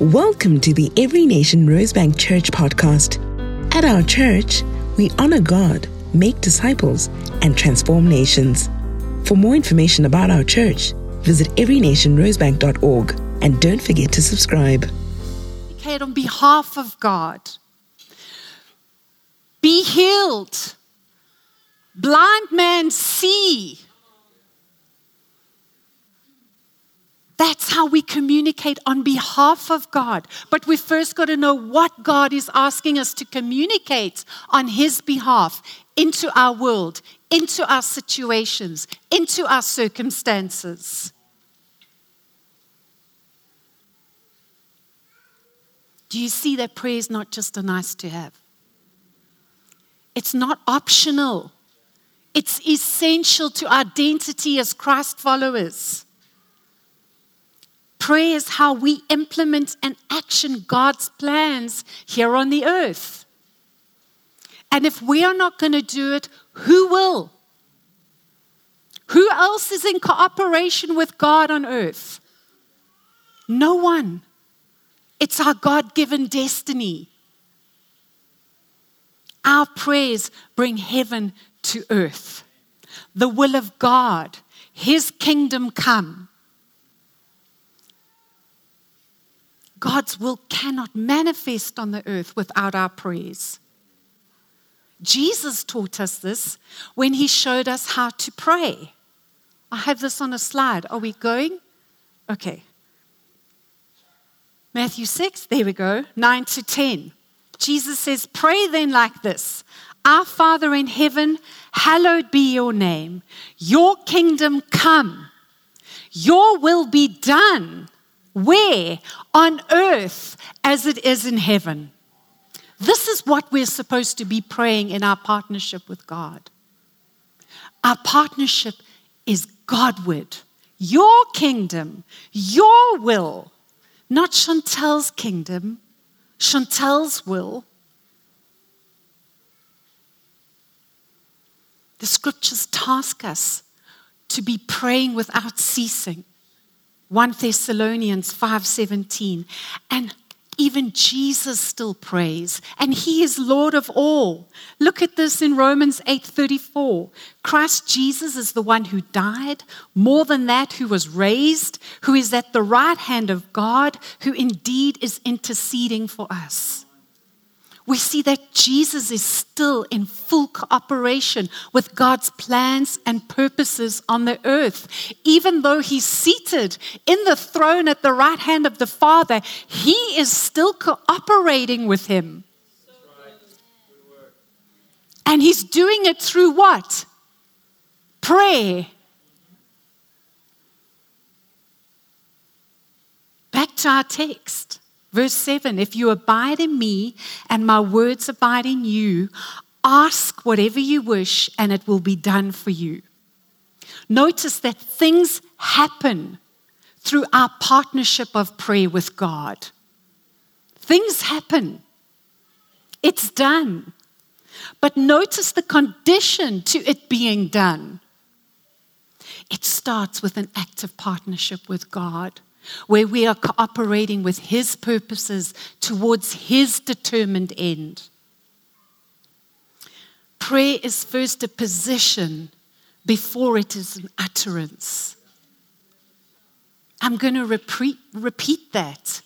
Welcome to the Every Nation Rosebank Church podcast. At our church, we honor God, make disciples, and transform nations. For more information about our church, visit everynationrosebank.org and don't forget to subscribe. on behalf of God. Be healed. Blind man see. That's how we communicate on behalf of God. But we first got to know what God is asking us to communicate on His behalf into our world, into our situations, into our circumstances. Do you see that prayer is not just a nice to have? It's not optional. It's essential to our identity as Christ followers. Prayer is how we implement and action God's plans here on the earth. And if we are not going to do it, who will? Who else is in cooperation with God on earth? No one. It's our God given destiny. Our prayers bring heaven to earth. The will of God, His kingdom come. God's will cannot manifest on the earth without our prayers. Jesus taught us this when he showed us how to pray. I have this on a slide. Are we going? Okay. Matthew 6, there we go, 9 to 10. Jesus says, Pray then like this Our Father in heaven, hallowed be your name. Your kingdom come. Your will be done where? On earth as it is in heaven. This is what we're supposed to be praying in our partnership with God. Our partnership is Godward. Your kingdom, your will, not Chantel's kingdom, Chantel's will. The scriptures task us to be praying without ceasing. 1 Thessalonians 5:17 and even Jesus still prays and he is Lord of all. Look at this in Romans 8:34. Christ Jesus is the one who died, more than that who was raised, who is at the right hand of God, who indeed is interceding for us we see that Jesus is still in full cooperation with God's plans and purposes on the earth. Even though he's seated in the throne at the right hand of the Father, he is still cooperating with him. And he's doing it through what? Prayer. Back to our text. Verse 7 If you abide in me and my words abide in you, ask whatever you wish and it will be done for you. Notice that things happen through our partnership of prayer with God. Things happen, it's done. But notice the condition to it being done. It starts with an active partnership with God where we are cooperating with His purposes towards His determined end. Prayer is first a position before it is an utterance. I'm going to repeat, repeat that.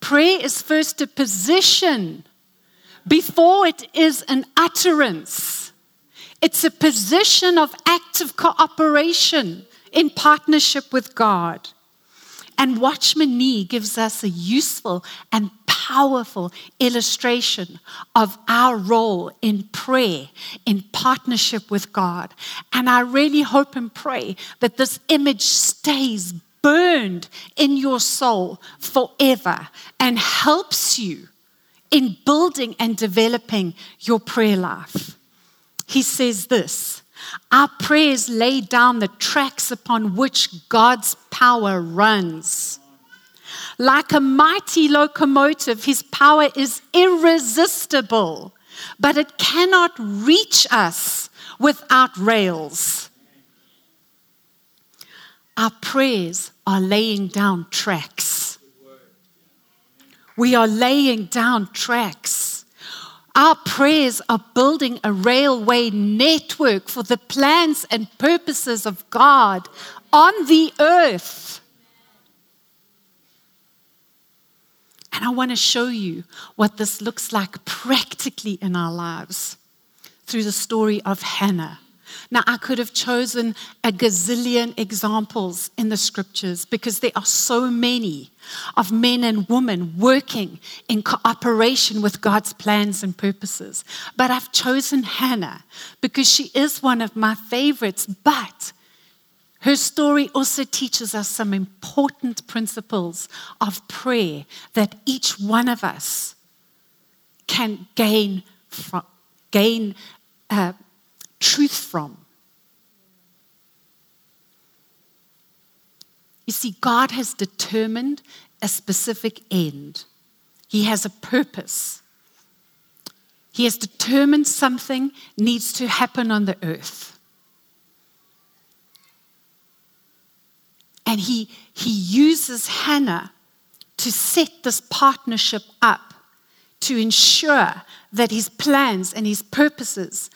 Prayer is first a position before it is an utterance. It's a position of active cooperation in partnership with God. And Watchman Nee gives us a useful and powerful illustration of our role in prayer, in partnership with God. And I really hope and pray that this image stays burned in your soul forever and helps you in building and developing your prayer life. He says this our prayers lay down the tracks upon which God's power runs. Like a mighty locomotive, his power is irresistible, but it cannot reach us without rails. Our prayers are laying down tracks. We are laying down tracks. Our prayers are building a railway network for the plans and purposes of God on the earth. And I want to show you what this looks like practically in our lives through the story of Hannah. Now, I could have chosen a gazillion examples in the scriptures because there are so many of men and women working in cooperation with God's plans and purposes. But I've chosen Hannah because she is one of my favorites. But her story also teaches us some important principles of prayer that each one of us can gain, from, gain uh, truth from. You see, God has determined a specific end, He has a purpose. He has determined something needs to happen on the earth. And he, he uses Hannah to set this partnership up to ensure that his plans and his purposes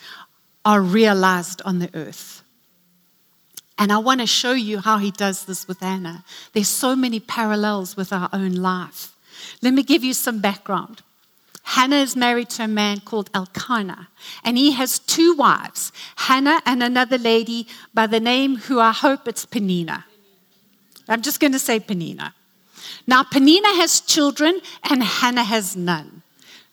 are realized on the earth. And I want to show you how he does this with Hannah. There's so many parallels with our own life. Let me give you some background. Hannah is married to a man called Elkanah, and he has two wives, Hannah and another lady by the name who I hope it's Penina. I'm just going to say Penina. Now, Penina has children, and Hannah has none.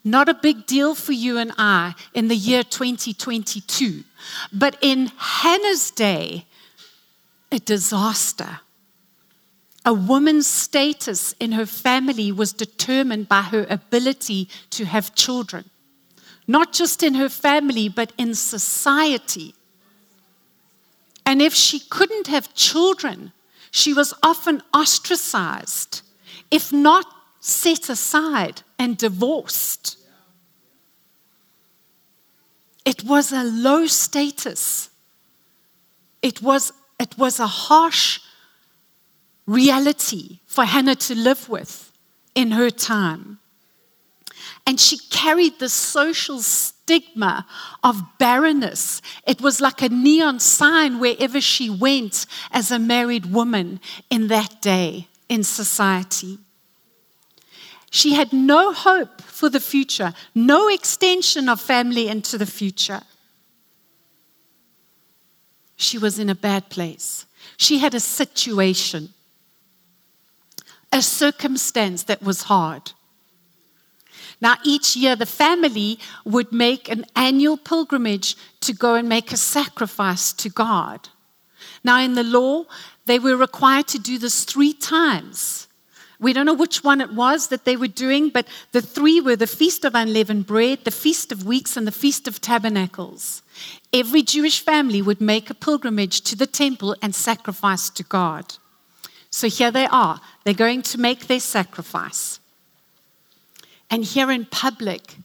Not a big deal for you and I in the year 2022. But in Hannah's day, a disaster. A woman's status in her family was determined by her ability to have children, not just in her family, but in society. And if she couldn't have children, she was often ostracized, if not set aside and divorced. It was a low status. It was it was a harsh reality for Hannah to live with in her time. And she carried the social stigma of barrenness. It was like a neon sign wherever she went as a married woman in that day in society. She had no hope for the future, no extension of family into the future she was in a bad place. She had a situation, a circumstance that was hard. Now, each year, the family would make an annual pilgrimage to go and make a sacrifice to God. Now, in the law, they were required to do this three times. We don't know which one it was that they were doing, but the three were the Feast of Unleavened Bread, the Feast of Weeks, and the Feast of Tabernacles. Every Jewish family would make a pilgrimage to the temple and sacrifice to God. So here they are. They're going to make their sacrifice. And here in public,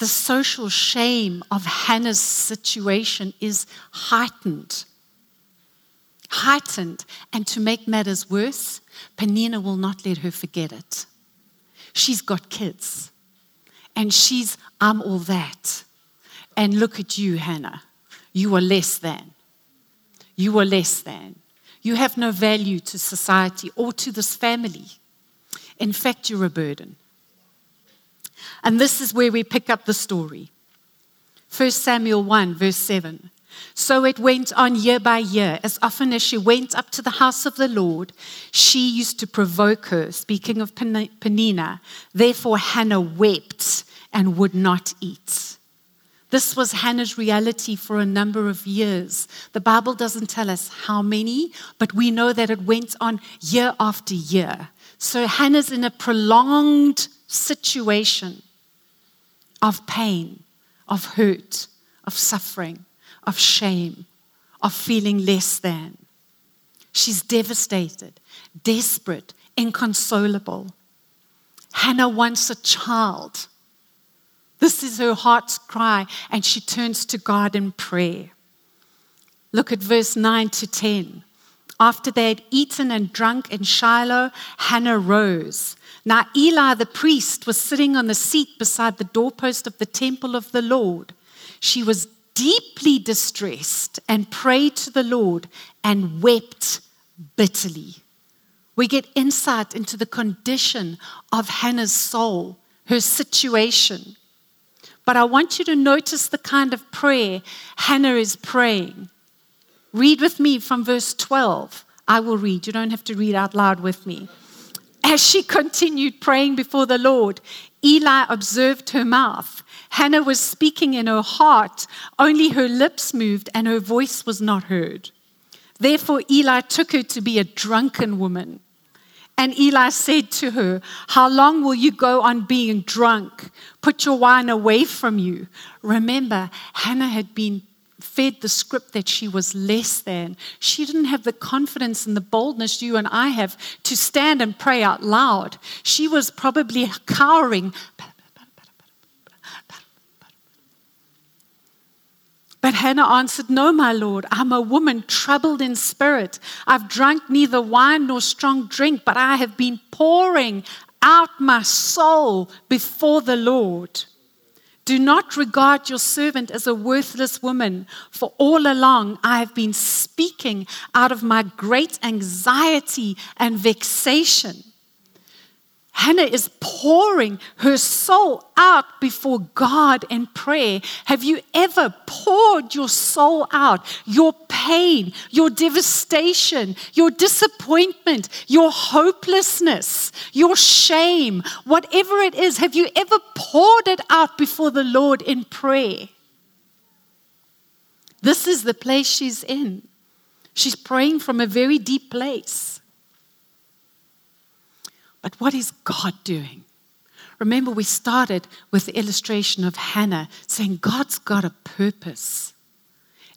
the social shame of Hannah's situation is heightened. Heightened. And to make matters worse, Penina will not let her forget it. She's got kids. And she's, I'm all that. And look at you, Hannah. You are less than. You are less than. You have no value to society or to this family. In fact, you're a burden. And this is where we pick up the story. 1 Samuel 1, verse 7. So it went on year by year. As often as she went up to the house of the Lord, she used to provoke her, speaking of Penina. Therefore, Hannah wept and would not eat. This was Hannah's reality for a number of years. The Bible doesn't tell us how many, but we know that it went on year after year. So Hannah's in a prolonged situation of pain, of hurt, of suffering of shame, of feeling less than. She's devastated, desperate, inconsolable. Hannah wants a child. This is her heart's cry, and she turns to God in prayer. Look at verse 9 to 10. After they had eaten and drunk in Shiloh, Hannah rose. Now Eli the priest was sitting on the seat beside the doorpost of the temple of the Lord. She was deeply distressed and prayed to the Lord and wept bitterly. We get insight into the condition of Hannah's soul, her situation. But I want you to notice the kind of prayer Hannah is praying. Read with me from verse 12. I will read. You don't have to read out loud with me. As she continued praying before the Lord, Eli observed her mouth. Hannah was speaking in her heart, only her lips moved and her voice was not heard. Therefore, Eli took her to be a drunken woman. And Eli said to her, How long will you go on being drunk? Put your wine away from you. Remember, Hannah had been fed the script that she was less than. She didn't have the confidence and the boldness you and I have to stand and pray out loud. She was probably cowering. But Hannah answered, No, my Lord, I'm a woman troubled in spirit. I've drunk neither wine nor strong drink, but I have been pouring out my soul before the Lord. Do not regard your servant as a worthless woman, for all along I have been speaking out of my great anxiety and vexation. Hannah is pouring her soul out before God in prayer. Have you ever poured your soul out? Your pain, your devastation, your disappointment, your hopelessness, your shame, whatever it is, have you ever poured it out before the Lord in prayer? This is the place she's in. She's praying from a very deep place. But what is God doing? Remember, we started with the illustration of Hannah saying God's got a purpose.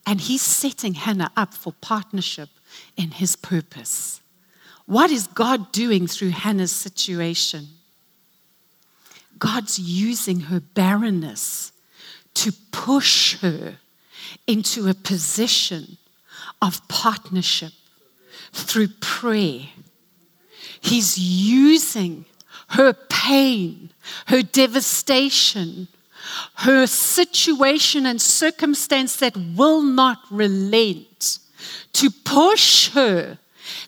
And He's setting Hannah up for partnership in His purpose. What is God doing through Hannah's situation? God's using her barrenness to push her into a position of partnership through prayer He's using her pain, her devastation, her situation and circumstance that will not relent to push her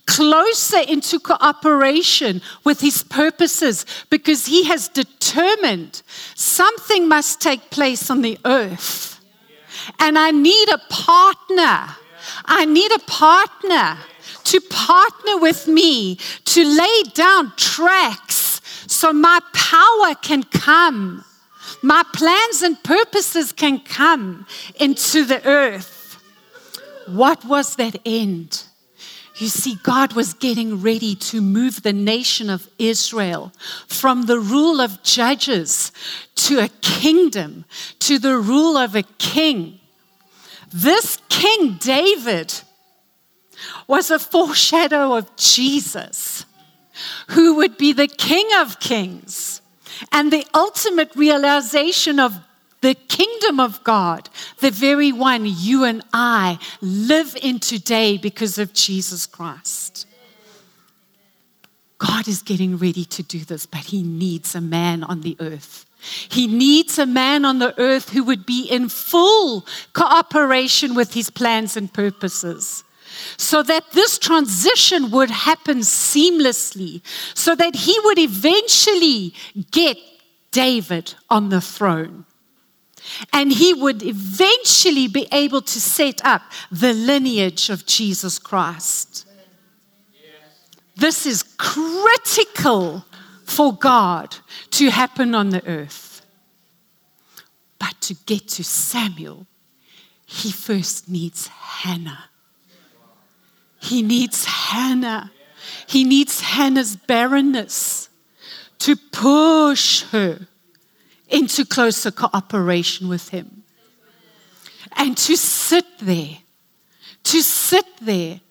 closer into cooperation with his purposes because he has determined something must take place on the earth. And I need a partner. I need a partner to partner with me to lay down tracks so my power can come, my plans and purposes can come into the earth. What was that end? You see, God was getting ready to move the nation of Israel from the rule of judges to a kingdom, to the rule of a king. This King David was a foreshadow of Jesus, who would be the King of Kings and the ultimate realization of the kingdom of God, the very one you and I live in today because of Jesus Christ. God is getting ready to do this, but He needs a man on the earth. He needs a man on the earth who would be in full cooperation with His plans and purposes so that this transition would happen seamlessly, so that he would eventually get David on the throne. And he would eventually be able to set up the lineage of Jesus Christ. This is critical for God to happen on the earth. But to get to Samuel, he first needs Hannah. He needs Hannah. He needs Hannah's barrenness to push her into closer cooperation with him. And to sit there, to sit there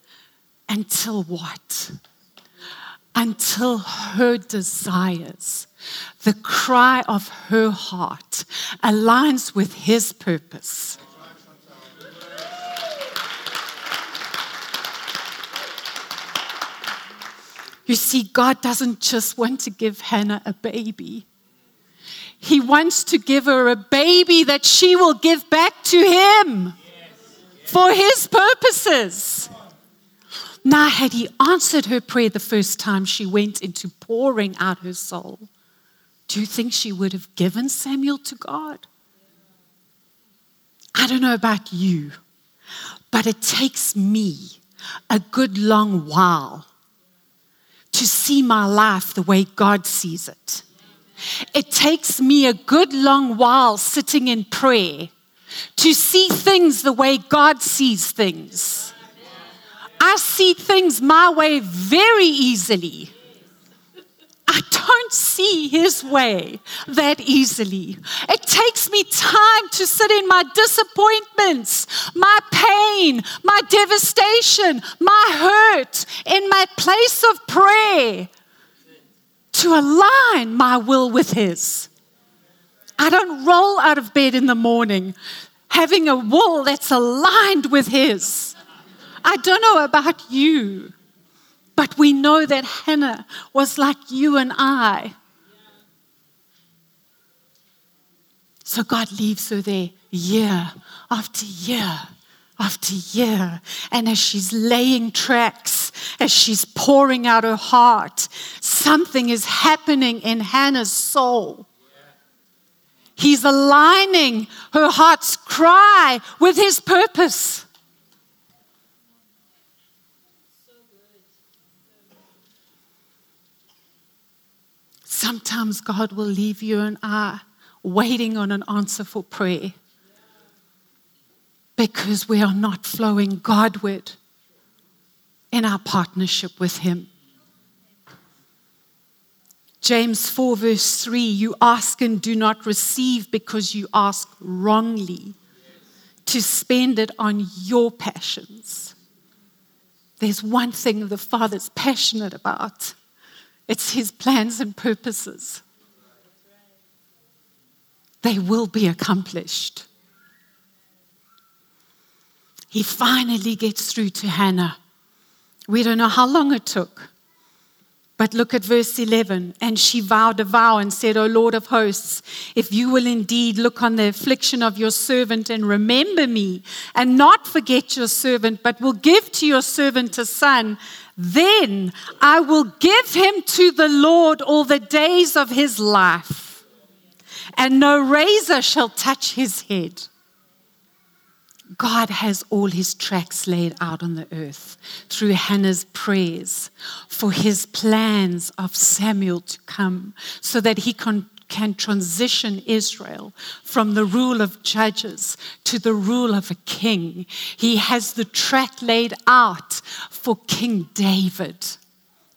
until what? Until her desires, the cry of her heart, aligns with his purpose. You see, God doesn't just want to give Hannah a baby. He wants to give her a baby that she will give back to him for his purposes. Now, had he answered her prayer the first time she went into pouring out her soul, do you think she would have given Samuel to God? I don't know about you, but it takes me a good long while to see my life the way God sees it. It takes me a good long while sitting in prayer to see things the way God sees things. I see things my way very easily. I don't see his way that easily. It takes me time to sit in my disappointments, my pain, my devastation, my hurt, in my place of prayer to align my will with his. I don't roll out of bed in the morning having a will that's aligned with his. I don't know about you. But we know that Hannah was like you and I. So God leaves her there year after year after year. And as she's laying tracks, as she's pouring out her heart, something is happening in Hannah's soul. He's aligning her heart's cry with his purpose. Sometimes God will leave you and I waiting on an answer for prayer because we are not flowing Godward in our partnership with Him. James 4, verse 3 You ask and do not receive because you ask wrongly to spend it on your passions. There's one thing the Father's passionate about it's His plans and purposes. They will be accomplished. He finally gets through to Hannah. We don't know how long it took. But look at verse 11. And she vowed a vow and said, O Lord of hosts, if you will indeed look on the affliction of your servant and remember me, and not forget your servant, but will give to your servant a son, then I will give him to the Lord all the days of his life, and no razor shall touch his head. God has all his tracks laid out on the earth through Hannah's prayers for his plans of Samuel to come so that he can, can transition Israel from the rule of judges to the rule of a king. He has the track laid out for King David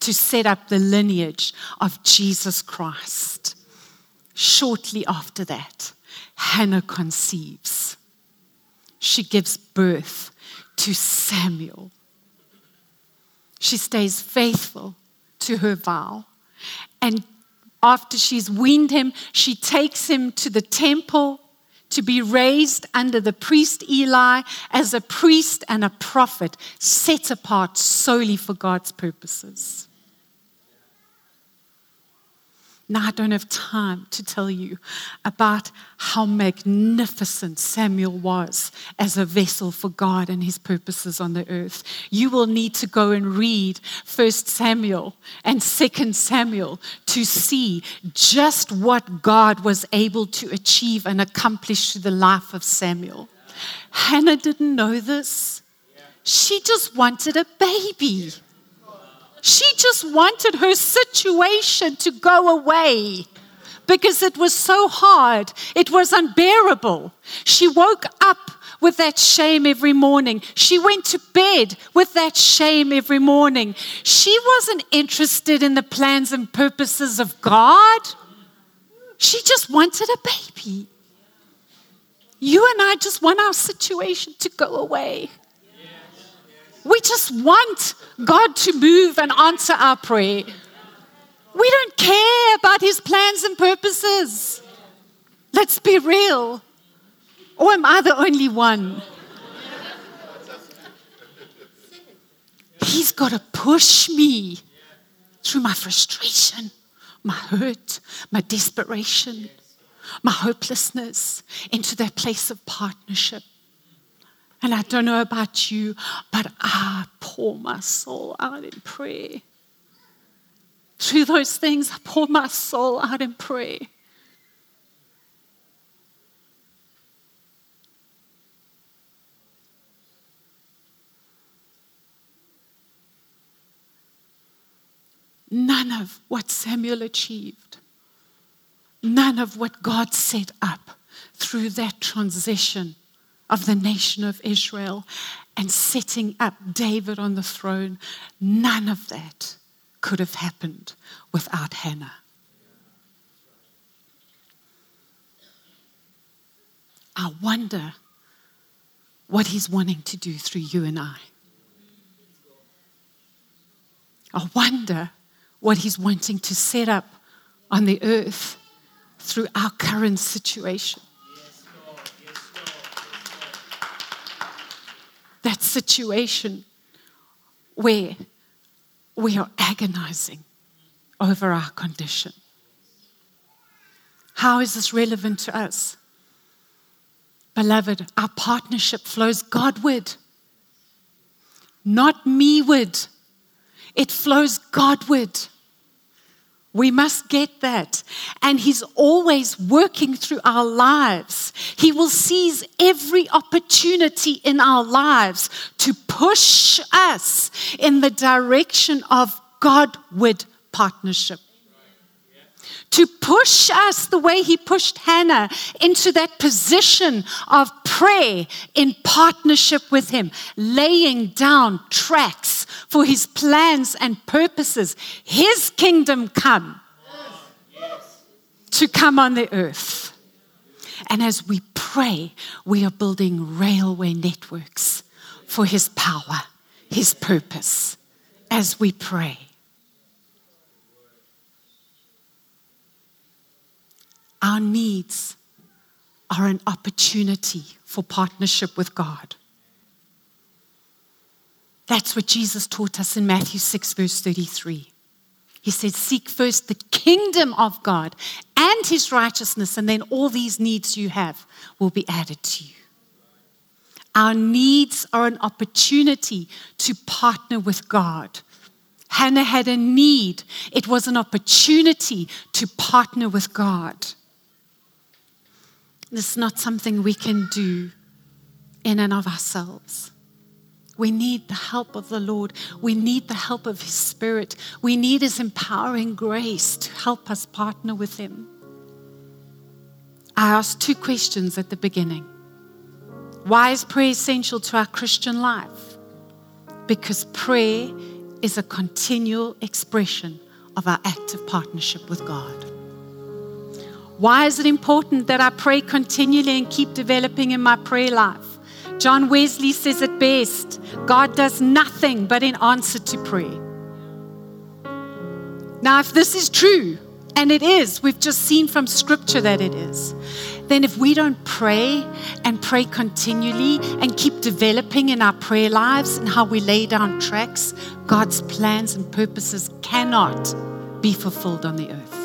to set up the lineage of Jesus Christ. Shortly after that, Hannah conceives she gives birth to Samuel. She stays faithful to her vow. And after she's weaned him, she takes him to the temple to be raised under the priest Eli as a priest and a prophet set apart solely for God's purposes. Now, I don't have time to tell you about how magnificent Samuel was as a vessel for God and his purposes on the earth. You will need to go and read 1 Samuel and 2 Samuel to see just what God was able to achieve and accomplish through the life of Samuel. Hannah didn't know this, she just wanted a baby. She just wanted her situation to go away because it was so hard. It was unbearable. She woke up with that shame every morning. She went to bed with that shame every morning. She wasn't interested in the plans and purposes of God. She just wanted a baby. You and I just want our situation to go away. We just want God to move and answer our prayer. We don't care about his plans and purposes. Let's be real. Or am I the only one? He's got to push me through my frustration, my hurt, my desperation, my hopelessness into that place of partnership. And I don't know about you, but I pour my soul out in prayer. Through those things, I pour my soul out in prayer. None of what Samuel achieved, none of what God set up through that transition of the nation of Israel and setting up David on the throne, none of that could have happened without Hannah. I wonder what he's wanting to do through you and I. I wonder what He's wanting to set up on the earth through our current situation. That situation where we are agonizing over our condition. How is this relevant to us? Beloved, our partnership flows Godward, not meward. It flows Godward. We must get that. And He's always working through our lives. He will seize every opportunity in our lives to push us in the direction of Godward partnership to push us the way he pushed Hannah into that position of prayer in partnership with him, laying down tracks for his plans and purposes. His kingdom come to come on the earth. And as we pray, we are building railway networks for his power, his purpose, as we pray. Our needs are an opportunity for partnership with God. That's what Jesus taught us in Matthew 6, verse 33. He said, Seek first the kingdom of God and his righteousness, and then all these needs you have will be added to you. Our needs are an opportunity to partner with God. Hannah had a need, it was an opportunity to partner with God. This is not something we can do in and of ourselves. We need the help of the Lord. We need the help of His Spirit. We need His empowering grace to help us partner with Him. I asked two questions at the beginning Why is prayer essential to our Christian life? Because prayer is a continual expression of our active partnership with God. Why is it important that I pray continually and keep developing in my prayer life? John Wesley says it best God does nothing but in answer to prayer. Now, if this is true, and it is, we've just seen from scripture that it is, then if we don't pray and pray continually and keep developing in our prayer lives and how we lay down tracks, God's plans and purposes cannot be fulfilled on the earth.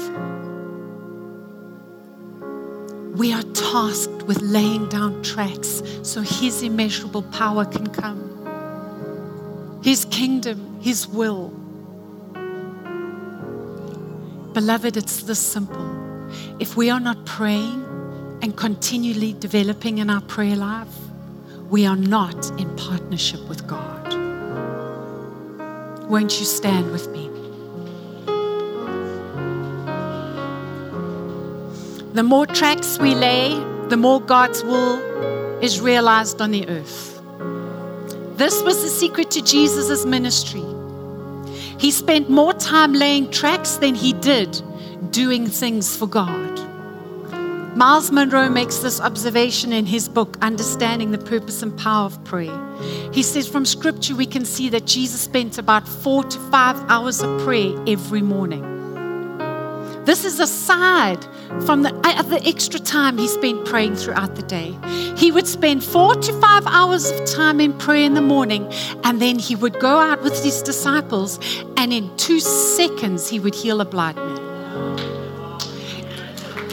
We are tasked with laying down tracks so His immeasurable power can come. His kingdom, His will. Beloved, it's this simple. If we are not praying and continually developing in our prayer life, we are not in partnership with God. Won't you stand with me? The more tracks we lay, the more God's will is realized on the earth. This was the secret to Jesus' ministry. He spent more time laying tracks than he did doing things for God. Myles Munroe makes this observation in his book, Understanding the Purpose and Power of Prayer. He says, from scripture, we can see that Jesus spent about four to five hours of prayer every morning. This is a aside from the, extra time he spent praying throughout the day. He would spend four to five hours of time in prayer in the morning, and then he would go out with his disciples, and in two seconds, he would heal a blind man.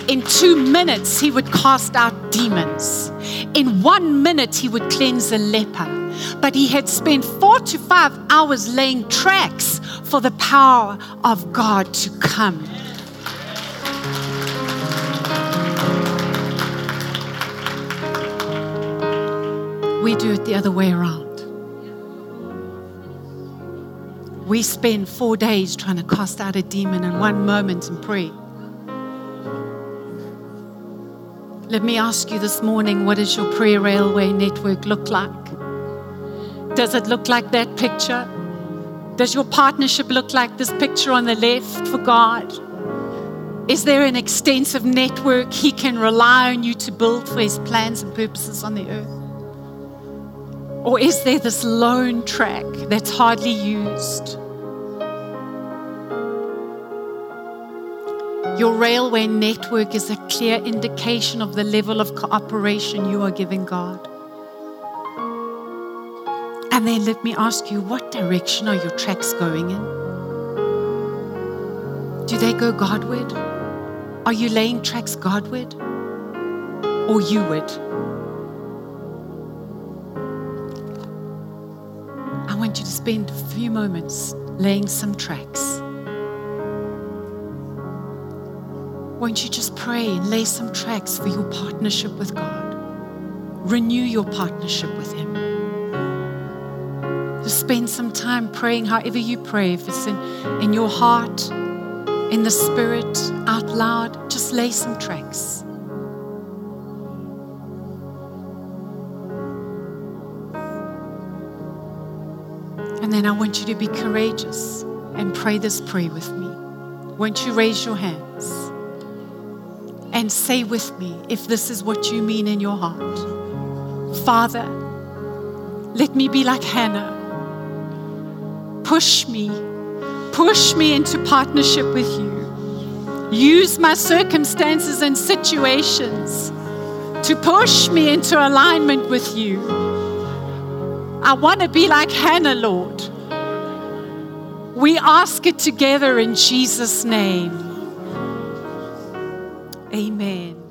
In two minutes, he would cast out demons. In one minute, he would cleanse a leper. But he had spent four to five hours laying tracks for the power of God to come. We do it the other way around. We spend four days trying to cast out a demon in one moment and pray. Let me ask you this morning what does your prayer railway network look like? Does it look like that picture? Does your partnership look like this picture on the left for God? Is there an extensive network He can rely on you to build for His plans and purposes on the earth? Or is there this lone track that's hardly used? Your railway network is a clear indication of the level of cooperation you are giving God. And then let me ask you, what direction are your tracks going in? Do they go Godward? Are you laying tracks Godward or youward? You to spend a few moments laying some tracks. Won't you just pray and lay some tracks for your partnership with God? Renew your partnership with Him. Just spend some time praying however you pray. If it's in, in your heart, in the spirit, out loud, just lay some tracks. Then I want you to be courageous and pray this prayer with me. Won't you raise your hands and say with me if this is what you mean in your heart? Father, let me be like Hannah. Push me, push me into partnership with you. Use my circumstances and situations to push me into alignment with you. I want to be like Hannah, Lord. We ask it together in Jesus' name. Amen.